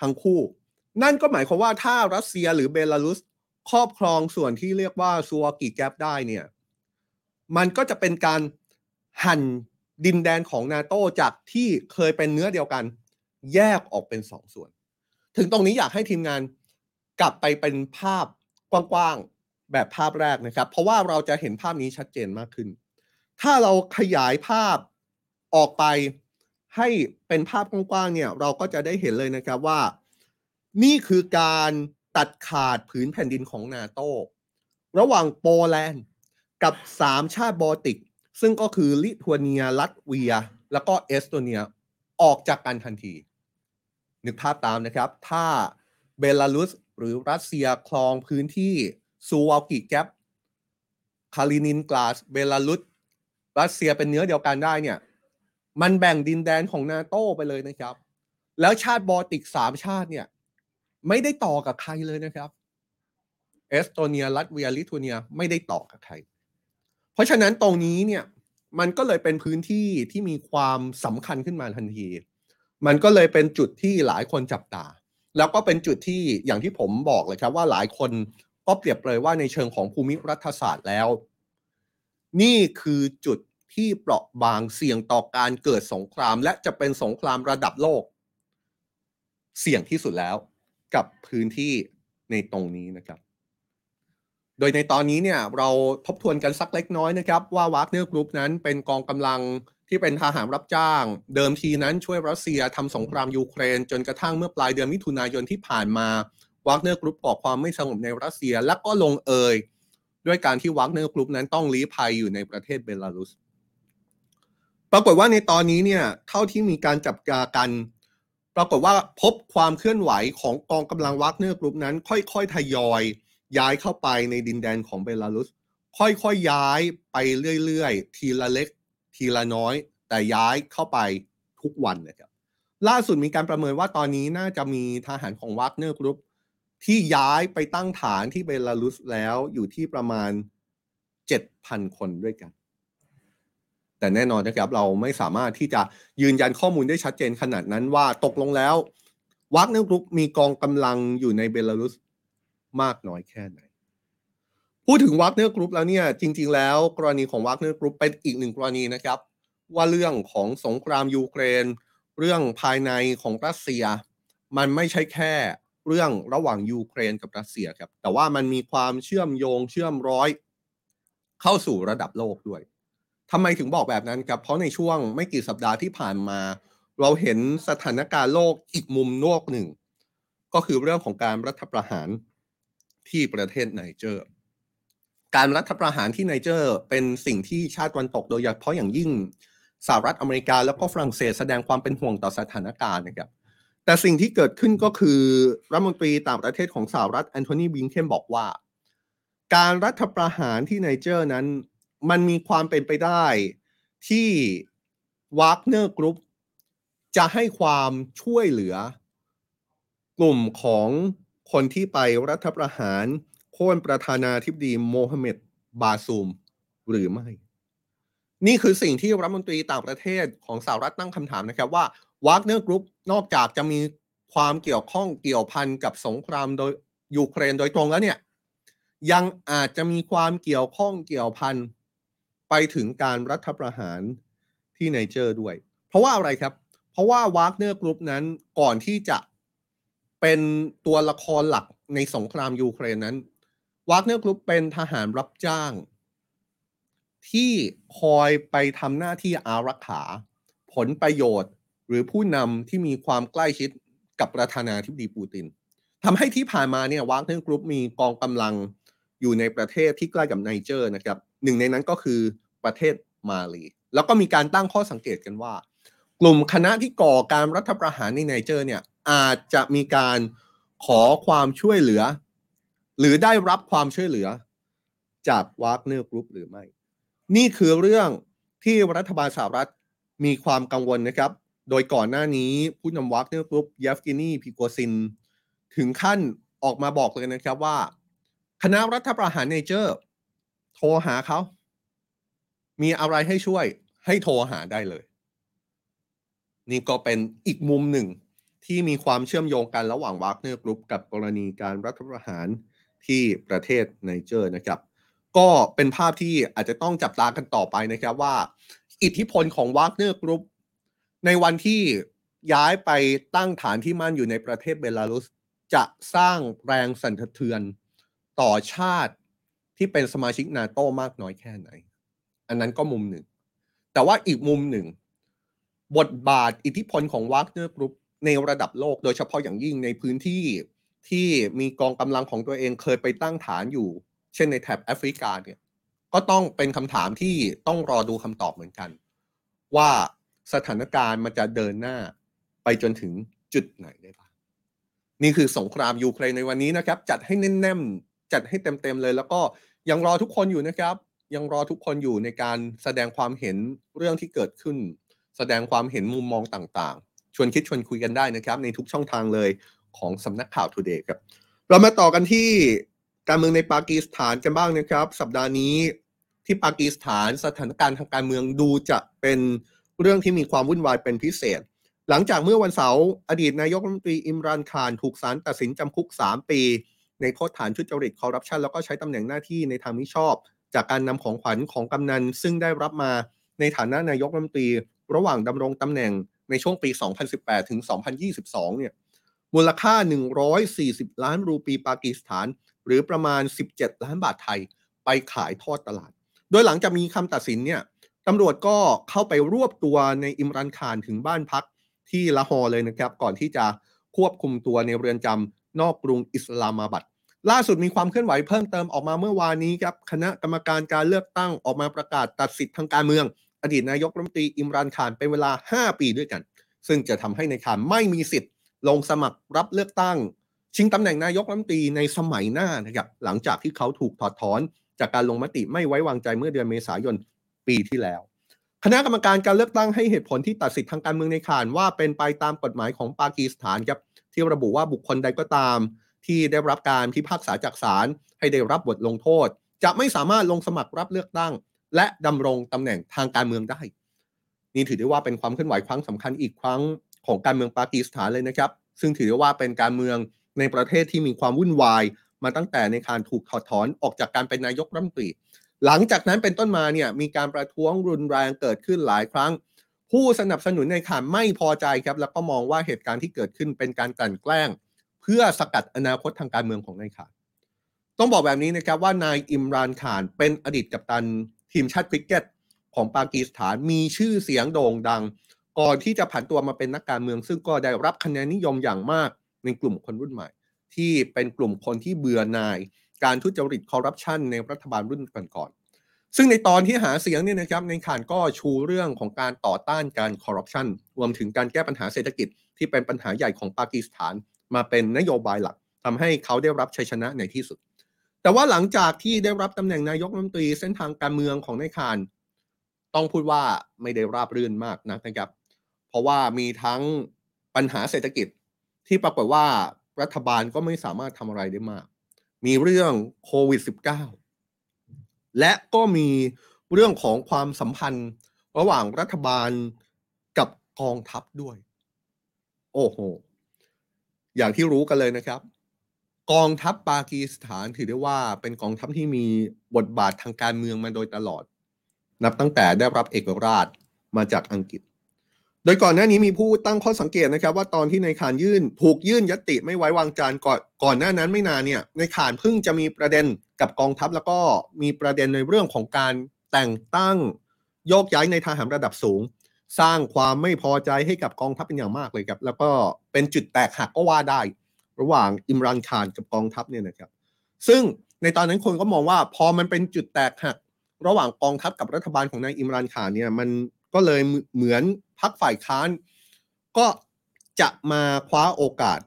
ทั้งคู่ นั่นก็หมายความว่าถ้ารัสเซียหรือเบลารุสครอบครองส่วนที่เรียกว่าซัวกิแกปได้เนี่ย มันก็จะเป็นการหั่นดินแดนของนาโตจากที่เคยเป็นเนื้อเดียวกัน แยกออกเป็นสองส่วน ถึงตรงนี้อยากให้ทีมงานกลับไปเป็นภาพกว้างๆแบบภาพแรกนะครับ เพราะว่าเราจะเห็นภาพนี้ชัดเจนมากขึ้น ถ้าเราขยายภาพออกไปให้เป็นภาพกว้างๆเนี่ยเราก็จะได้เห็นเลยนะครับว่า นี่คือการตัดขาดผืนแผ่นดินของนาโตระหว่างโปแลนด์กับสามชาติบอลติก ซึ่งก็คือลิทัวเนีย ลัตเวีย แล้วก็เอสโตเนียออกจากกันทันที นึกภาพตามนะครับ ถ้าเบลารุสหรือรัสเซียครองพื้นที่ซูวาลกีแกปคาลินินกราดเบลารุสรัสเซียเป็นเนื้อเดียวกันได้เนี่ยมันแบ่งดินแดนของนาโต้ไปเลยนะครับ แล้วชาติบอลติกสามชาติเนี่ยไม่ได้ต่อกับใครเลยนะครับ เอสโตเนียลัตเวียลิทัวเนียไม่ได้ต่อกับใคร เพราะฉะนั้นตรงนี้เนี่ยมันก็เลยเป็นพื้นที่ที่มีความสำคัญขึ้นมาทันที มันก็เลยเป็นจุดที่หลายคนจับตา แล้วก็เป็นจุดที่อย่างที่ผมบอกเลยครับว่าหลายคนก็เปรียบเลยว่าในเชิงของภูมิรัฐศาสตร์แล้ว นี่คือจุดที่เปราะบางเสี่ยงต่อการเกิดสงคราม และจะเป็นสงครามระดับโลก เสี่ยงที่สุดแล้วกับพื้นที่ในตรงนี้นะครับ โดยในตอนนี้เนี่ยเราทบทวนกันสักเล็กน้อยนะครับ ว่าวากเนอร์กรุ๊ปนั้นเป็นกองกำลัง ที่เป็นทหารรับจ้าง เดิมทีนั้นช่วยรัสเซียทำสงครามยูเครน จนกระทั่งเมื่อปลายเดือนมิถุนายนที่ผ่านมาวากเนอร์กรุ๊ปก่อความไม่สงบในรัสเซียและก็ลงเอยด้วยการที่วากเนอร์กรุ๊ปนั้นต้องลี้ภัยอยู่ในประเทศเบลารุส ปรากฏว่าในตอนนี้เนี่ยเท่าที่มีการจับตากัน ปรากฏว่าพบความเคลื่อนไหวของกองกำลังวากเนอร์กรุ๊ปนั้น ค่อยๆทยอย ย้ายเข้าไปในดินแดนของเบลารุส ค่อยๆย้ายไปเรื่อยๆ ทีละเล็ก ทีละน้อย แต่ย้ายเข้าไปทุกวันนะครับ ล่าสุดมีการประเมินว่าตอนนี้น่าจะมีทหารของวากเนอร์กรุ๊ปที่ย้ายไปตั้งฐานที่เบลารุสแล้วอยู่ที่ประมาณ 7,000 คนด้วยกัน แต่แน่นอนนะครับเราไม่สามารถที่จะยืนยันข้อมูลได้ชัดเจนขนาดนั้นว่าตกลงแล้ววากเนอร์กรุ๊ปมีกองกำลังอยู่ในเบลารุสมากน้อยแค่ไหน พูดถึงวากเนอร์กรุ๊ปแล้วเนี่ยจริง ๆ แล้วกรณีของวากเนอร์กรุ๊ปเป็นอีกหนึ่งกรณีนะครับ ว่าเรื่องของสงครามยูเครน เรื่องภายในของรัสเซีย มันไม่ใช่แค่เรื่องระหว่างยูเครนกับรัสเซียครับ แต่ว่ามันมีความเชื่อมโยงเชื่อมร้อย เข้าสู่ระดับโลกด้วยทำไมถึงบอกแบบนั้นครับ เพราะในช่วงไม่กี่สัปดาห์ที่ผ่านมา เราเห็นสถานการณ์โลกอีกมุมโลกหนึ่ง ก็คือเรื่องของการรัฐประหารที่ประเทศไนเจอร์ การรัฐประหารที่ไนเจอร์เป็นสิ่งที่ชาติตะวันตกโดยเฉพาะอย่างยิ่งสหรัฐอเมริกาแล้วก็ฝรั่งเศสแสดงความเป็นห่วงต่อสถานการณ์นะครับแต่สิ่งที่เกิดขึ้นก็คือรัฐมนตรีต่างประเทศของสหรัฐแอนโทนีบลิงเคนบอกว่า การรัฐประหารที่ไนเจอร์นั้น มันมีความเป็นไปได้ที่วากเนอร์กรุ๊ปจะให้ความช่วยเหลือกลุ่มของคนที่ไปรัฐประหาร โค่นประธานาธิบดีโมฮัมเหม็ดบาซูม หรือไม่ นี่คือสิ่งที่รัฐมนตรีต่างประเทศของสหรัฐตั้งคำถามนะครับว่าวากเนอร์กรุ๊ปนอกจากจะมีความเกี่ยวข้องเกี่ยวพันกับสงครามโดยยูเครนโดยตรงแล้วเนี่ย ยังอาจจะมีความเกี่ยวข้องเกี่ยวพันไปถึงการรัฐประหารที่ไนเจอร์ด้วย เพราะว่าอะไรครับ เพราะว่าวากเนอร์กรุ๊ปนั้นก่อนที่จะเป็นตัวละครหลักในสงครามยูเครนนั้น วากเนอร์กรุ๊ปเป็นทหารรับจ้าง ที่คอยไปทำหน้าที่อารักขา ผลประโยชน์หรือผู้นำที่มีความใกล้ชิดกับประธานาธิบดีปูตินทำให้ที่ผ่านมาเนี่ยวากเนอร์กรุ๊ปมีกองกำลังอยู่ในประเทศที่ใกล้กับไนเจอร์นะครับหนึ่งในนั้นก็คือประเทศมาลี แล้วก็มีการตั้งข้อสังเกตกันว่า กลุ่มคณะที่ก่อการรัฐประหารในไนเจอร์เนี่ยอาจจะมีการขอความช่วยเหลือ หรือได้รับความช่วยเหลือ จากวากเนอร์กรุ๊ปหรือไม่ นี่คือเรื่องที่รัฐบาลสหรัฐมีความกังวลนะครับ โดยก่อนหน้านี้ผู้นำวากเนอร์กรุ๊ปเยฟกินีพริโกซิน ถึงขั้นออกมาบอกเลยนะครับว่า คณะรัฐประหารไนเจอร์ โทรหาเขา มีอะไรให้ช่วยให้โทรหาได้เลย นี่ก็เป็นอีกมุมหนึ่งที่มีความเชื่อมโยงกันระหว่างวากเนอร์กรุ๊ปกับกรณีการรัฐประหาร ที่ประเทศไนเจอร์นะครับ ก็เป็นภาพที่อาจจะต้องจับตากันต่อไปนะครับว่า อิทธิพลของวากเนอร์กรุ๊ปในวันที่ย้ายไปตั้งฐานที่มั่นอยู่ในประเทศเบลารุส จะสร้างแรงสั่นสะเทือนต่อชาติที่เป็นสมาชิกนาโตมากน้อยแค่ไหน อันนั้นก็มุมหนึ่ง แต่ว่าอีกมุมหนึ่ง บทบาทอิทธิพลของวากเนอร์กรุ๊ปในระดับโลกโดยเฉพาะอย่างยิ่งในพื้นที่ ที่มีกองกำลังของตัวเองเคยไปตั้งฐานอยู่ เช่นในแถบแอฟริกาเนี่ยก็ต้องเป็นคำถามที่ต้องรอดูคำตอบเหมือนกัน ว่าสถานการณ์มันจะเดินหน้าไปจนถึงจุดไหนได้บ้างนี่คือสงครามยูเครนในวันนี้นะครับ จัดให้แน่นๆจัดให้เต็มๆเลย แล้วก็ยังรอทุกคนอยู่นะครับ ยังรอทุกคนอยู่ในการแสดงความเห็นเรื่องที่เกิดขึ้น แสดงความเห็นมุมมองต่างๆ ชวนคิดชวนคุยกันได้นะครับ ในทุกช่องทางเลย ของสำนักข่าวทูเดย์ครับ เรามาต่อกันที่การเมืองในปากีสถานกันบ้างนะครับ สัปดาห์นี้ที่ปากีสถานสถานการณ์ทางการเมืองดูจะเป็นเรื่องที่มีความวุ่นวายเป็นพิเศษ หลังจากเมื่อวันเสาร์อดีตนายกรัฐมนตรีอิมรานคารถูกศาลตัดสินจำคุก 3 ปี ในโทษฐานทุจริตคอร์รัปชันแล้วก็ใช้ตำแหน่งหน้าที่ในทางมิชอบ จากการนำของขวัญของกำนัน ซึ่งได้รับมาในฐานะนายกรัฐมนตรี ระหว่างดำรงตำแหน่งในช่วงปี 2018 ถึง 2022 เนี่ย มูลค่า 140 ล้านรูปีปากีสถาน หรือประมาณ 17 ล้านบาทไทยไปขายทอดตลาด โดยหลังจากมีคำตัดสินเนี่ยตำรวจก็เข้าไปรวบตัวในอิมรันคารถึงบ้านพักที่ละฮอเลยนะครับ ก่อนที่จะควบคุมตัวในเรือนจำนอกกรุงอิสลามาบัดล่าสุดมีความเคลื่อนไหวเพิ่มเติมออกมาเมื่อวานนี้ครับคณะกรรมการการเลือกตั้งออกมาประกาศตัดสิทธิ์ทางการเมือง อดีตนายกรัฐมนตรีอิมรันคารเป็นเวลา 5 ปีด้วยกัน ซึ่งจะทำให้ในคารไม่มีสิทธิ์ ลงสมัครรับเลือกตั้ง ชิงตำแหน่งนายกรัฐมนตรีในสมัยหน้านะครับหลังจากที่เขาถูกถอดถอนจากการลงมติไม่ไว้วางใจเมื่อเดือนเมษายนปีที่แล้ว คณะกรรมการการเลือกตั้งให้เหตุผลที่ตัดสิทธิ์ทางการเมืองในคารว่าเป็นไปตามกฎหมายของปากีสถานครับที่ระบุว่าบุคคลใดก็ตาม ที่ได้รับการพิพากษาจากศาลให้ได้รับบทลงโทษ จะไม่สามารถลงสมัครรับเลือกตั้ง และดำรงตำแหน่งทางการเมืองได้ นี่ถือได้ว่าเป็นความเคลื่อนไหวครั้งสำคัญอีกครั้ง ของการเมืองปากีสถานเลยนะครับ ซึ่งถือว่าเป็นการเมืองในประเทศที่มีความวุ่นวาย มาตั้งแต่ในการถูกถอดถอนออกจากการเป็นนายกรัฐมนตรี หลังจากนั้นเป็นต้นมาเนี่ยมีการประท้วงรุนแรงเกิดขึ้นหลายครั้ง ผู้สนับสนุนในขานไม่พอใจครับ แล้วก็มองว่าเหตุการณ์ที่เกิดขึ้นเป็นการกลั่นแกล้ง เพื่อสกัดอนาคตทางการเมืองของนายขานต้องบอกแบบนี้นะครับว่านายอิมรานขานเป็นอดีตกัปตันทีมชาติคริกเก็ตของปากีสถานมีชื่อเสียงโด่งดัง ก่อนที่จะผันตัวมาเป็นนักการเมือง ซึ่งก็ได้รับคะแนนนิยมอย่างมากในกลุ่มคนรุ่นใหม่ ที่เป็นกลุ่มคนที่เบื่อหน่าย การทุจริตคอร์รัปชันในรัฐบาลรุ่นก่อนๆซึ่งในตอนที่หาเสียงเนี่ยนะครับในข่านก็ชูเรื่องของการต่อต้านการคอร์รัปชันรวมถึงการแก้ปัญหาเศรษฐกิจ ที่เป็นปัญหาใหญ่ของปากีสถาน มาเป็นนโยบายหลักทำให้เขาได้รับชัยชนะในที่สุด แต่ว่าหลังจากที่ได้รับตำแหน่งนายกรัฐมนตรีเส้นทางการเมืองของนายข่าน ต้องพูดว่าไม่ได้ราบรื่นมากนักนะครับ ราะว่ามีทั้งปัญหาเศรษฐกิจที่ปรากฏว่ารัฐบาลก็ไม่สามารถทำอะไรได้มาก มีเรื่องโควิด -19 และก็มีเรื่องของความสัมพันธ์ระหว่างรัฐบาลกับกองทัพด้วย โอ้โห อย่างที่รู้กันเลยนะครับ กองทัพปากีสถานถือได้ว่าเป็นกองทัพที่มีบทบาททางการเมืองมาโดยตลอด นับตั้งแต่ได้รับเอกราชมาจากอังกฤษ โดยก่อนหน้านี้มีผู้ตั้งข้อสังเกตนะครับ ว่าตอนที่ในขานยื่น ถูกยื่นยติไม่ไว้วางใจก่อนก่อนหน้านั้นไม่นานเนี่ยในขานเพิ่งจะมีประเด็นกับกองทัพ แล้วก็มีประเด็นในเรื่องของการแต่งตั้งโยกย้ายในทหารระดับสูง สร้างความไม่พอใจให้กับกองทัพเป็นอย่างมากเลยครับ แล้วก็เป็นจุดแตกหักก็ว่าได้ ระหว่างอิมรันคารกับกองทัพเนี่ยนะครับ ซึ่งในตอนนั้นคนก็มองว่าพอมันเป็นจุดแตกหัก ระหว่างกองทัพกับรัฐบาลของนายอิมรานขานเนี่ยมันก็เลยเหมือน พักฝ่ายค้านก็จะมาคว้าโอกาส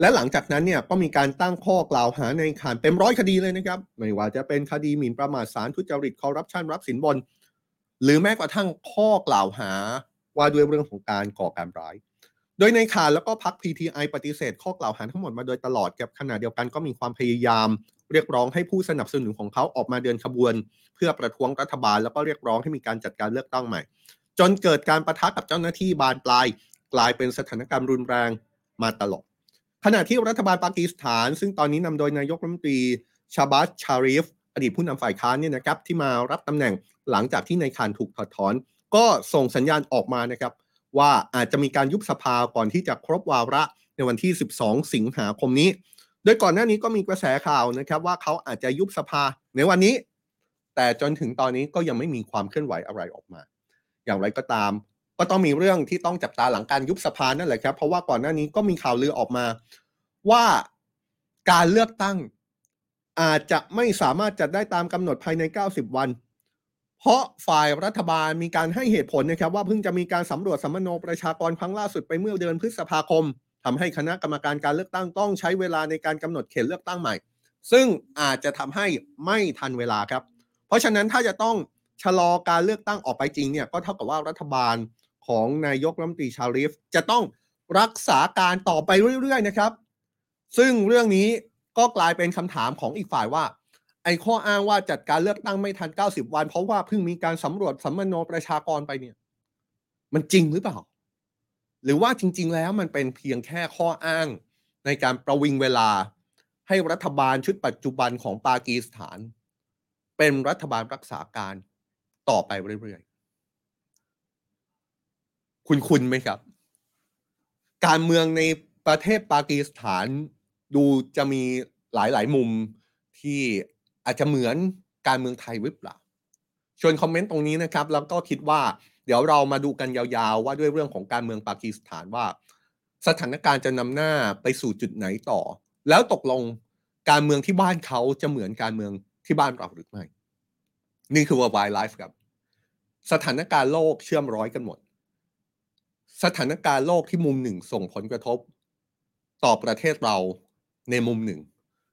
และหลังจากนั้นเนี่ยก็มีการตั้งข้อกล่าวหาในขานเป็นร้อยคดีเลยนะครับ ไม่ว่าจะเป็นคดีหมิ่นประมาทสารทุจริตคอร์รัปชันรับสินบน หรือแม้กระทั่งข้อกล่าวหาว่าด้วยเรื่องของการก่อการร้าย โดยในขาวแล้วก็พัก PTI ปฏิเสธ ข้อกล่าวหาทั้งหมดมาโดยตลอดกับขณะเดียวกันก็มีความพยายาม เรียกร้องให้ผู้สนับสนุนของเขาออกมาเดินขบวน เพื่อประท้วงรัฐบาลแล้วก็เรียกร้องให้มีการจัดการเลือกตั้งใหม่ จนเกิดการประทะกับเจ้าหน้าที่บานปลาย กลายเป็นสถานการณ์รุนแรงมาตลอดขณะที่รัฐบาลปากีสถาน ซึ่งตอนนี้นำโดยนายกรัฐมนตรีชาบัสชาริฟอดีตผู้นำฝ่ายค้านเนี่ยนะครับที่มารับตำแหน่งหลังจากที่นายคานถูกถอดถอน ก็ส่งสัญญาณออกมานะครับ ว่าอาจจะมีการยุบสภาก่อนที่จะครบวาระในวันที่ 12 สิงหาคมนี้ โดยก่อนหน้านี้ก็มีกระแสข่าวนะครับ ว่าเขาอาจจะยุบสภาในวันนี้ แต่จนถึงตอนนี้ก็ยังไม่มีความเคลื่อนไหวอะไรออกมา อย่างไรก็ตาม ก็ต้องมีเรื่องที่ต้องจับตาหลังการยุบสภานั่นแหละครับ เพราะว่าก่อนหน้านี้ก็มีข่าวลือออกมา ว่าการเลือกตั้ง อาจจะไม่สามารถจัดได้ตามกำหนดภายใน 90 วัน เพราะฝ่ายรัฐบาลมีการให้เหตุผลนะครับ ว่าเพิ่งจะมีการสำรวจสัมมโนประชากรครั้งล่าสุดไปเมื่อเดือนพฤษภาคมทำให้คณะกรรมการการเลือกตั้งต้องใช้เวลาในการกำหนดเขตเลือกตั้งใหม่ ซึ่งอาจจะทำให้ไม่ทันเวลาครับ เพราะฉะนั้นถ้าจะต้อง ชะลอการเลือกตั้งออกไปจริงเนี่ยก็เท่ากับว่ารัฐบาลของนายกรัฐมนตรีชาริฟจะต้องรักษาการต่อไปเรื่อยๆนะครับ ซึ่งเรื่องนี้ก็กลายเป็นคำถามของอีกฝ่ายว่า ไอ้ข้ออ้างว่าจัดการเลือกตั้งไม่ทัน 90 วัน เพราะว่าเพิ่งมีการสำรวจสัมมโนประชากรไปเนี่ย มันจริงหรือเปล่า หรือว่าจริง ๆ แล้วมันเป็นเพียงแค่ข้ออ้างในการประวิงเวลาให้รัฐบาลชุดปัจจุบันของปากีสถาน เป็นรัฐบาลรักษาการ ต่อไปเรื่อยๆ คุณคุณไหมครับ การเมืองในประเทศปากีสถานดูจะมีหลายๆ มุมที่อาจจะเหมือนการเมืองไทยหรือเปล่าชวนคอมเมนต์ตรงนี้นะครับ แล้วก็คิดว่าเดี๋ยวเรามาดูกันยาวๆ ว่าด้วยเรื่องของการเมืองปากีสถานว่า สถานการณ์จะนำหน้าไปสู่จุดไหนต่อ แล้วตกลงการเมืองที่บ้านเขาจะเหมือนการเมืองที่บ้านเราหรือไม่ นี่คือ World Life ครับ สถานการณ์โลกเชื่อมร้อยกันหมด สถานการณ์โลกที่มุมหนึ่งส่งผลกระทบ ต่อประเทศเราในมุมหนึ่ง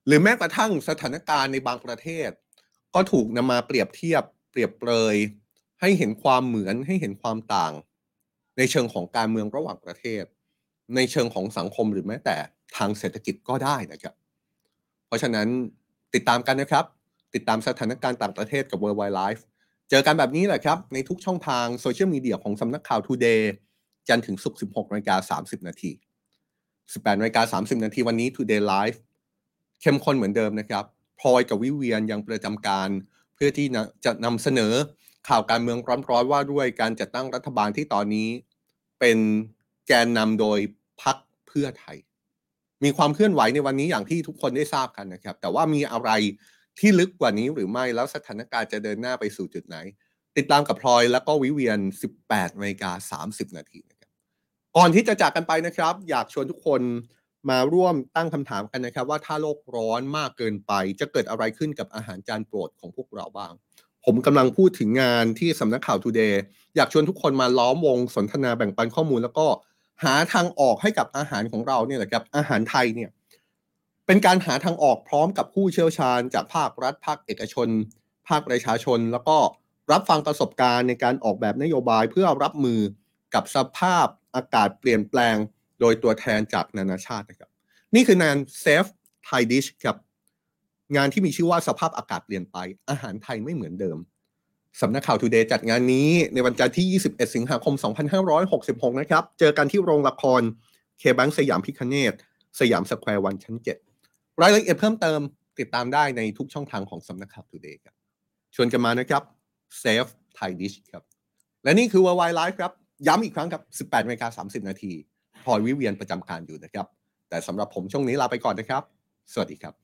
หรือแม้กระทั่งสถานการณ์ในบางประเทศ ก็ถูกนำมาเปรียบเทียบ เปรียบเปรย ให้เห็นความเหมือนให้เห็นความต่าง ในเชิงของการเมืองระหว่างประเทศ ในเชิงของสังคมหรือแม้แต่ทางเศรษฐกิจก็ได้นะครับ เพราะฉะนั้นติดตามกันนะครับ ติดตามสถานการณ์ต่างประเทศกับ World Wide Life เจอกันแบบนี้แหละครับ ในทุกช่องทางโซเชียลมีเดียของสำนักข่าว Today จันถึงศุกร์16นาฬิกา30 นาที 18นาฬิกา30 นาทีวันนี้ Today Live เข้มข้นเหมือนเดิมนะครับพลอยกับวิเวียนยังประจำการเพื่อที่จะนำเสนอข่าวการเมืองร้อนๆว่าด้วยการจัดตั้งรัฐบาลที่ตอนนี้ เป็นแกนนำโดยพรรคเพื่อไทย มีความเคลื่อนไหวในวันนี้อย่างที่ทุกคนได้ทราบกันนะครับ แต่ว่ามีอะไร ที่ลึกกว่านี้หรือไม่แล้วสถานการณ์จะเดินหน้าไปสู่จุดไหน ติดตามกับพลอยแล้วก็วิเวียน 18นาฬิกา30 นาทีนะครับก่อนที่จะจากกันไปนะครับ อยากชวนทุกคนมาร่วมตั้งคำถามกันนะครับ ว่าถ้าโลกร้อนมากเกินไปจะเกิดอะไรขึ้นกับอาหารจานโปรดของพวกเราบ้าง ผมกำลังพูดถึงงานที่สำนักข่าว Today อยากชวนทุกคนมาล้อมวงสนทนาแบ่งปันข้อมูล แล้วก็หาทางออกให้กับอาหารของเราเนี่ยแหละครับอาหารไทยเนี่ย เป็นการหาทางออกพร้อมกับผู้เชี่ยวชาญ จากภาครัฐภาคเอกชน ภาคประชาชน แล้วก็รับฟังประสบการณ์ในการออกแบบนโยบายเพื่อรับมือกับสภาพอากาศเปลี่ยนแปลง โดยตัวแทนจากนานาชาตินะครับ นี่คืองาน Safe Thai Dish ครับงานที่มีชื่อว่าสภาพอากาศเปลี่ยนไป อาหารไทยไม่เหมือนเดิมสำนักข่าว Today จัดงานนี้ในวันจันทร์ที่ 21 สิงหาคม 2566 นะครับ เจอกันที่โรงละครเคแบงก์สยามพิฆเนศสยามสแควร์วันชั้น 7 รายละเอียดเพิ่มเติมติดตามได้ในทุกช่องทางของสำนักข่าว Today ครับ ชวนกันมานะครับ Save Thai Dish ครับ และนี่คือ WHY LIVE ครับ ย้ำอีกครั้งครับ 18นาฬิกา30 นาทีพลอยวิเวียนประจำการอยู่นะครับ แต่สำหรับผมช่วงนี้ลาไปก่อนนะครับ สวัสดีครับ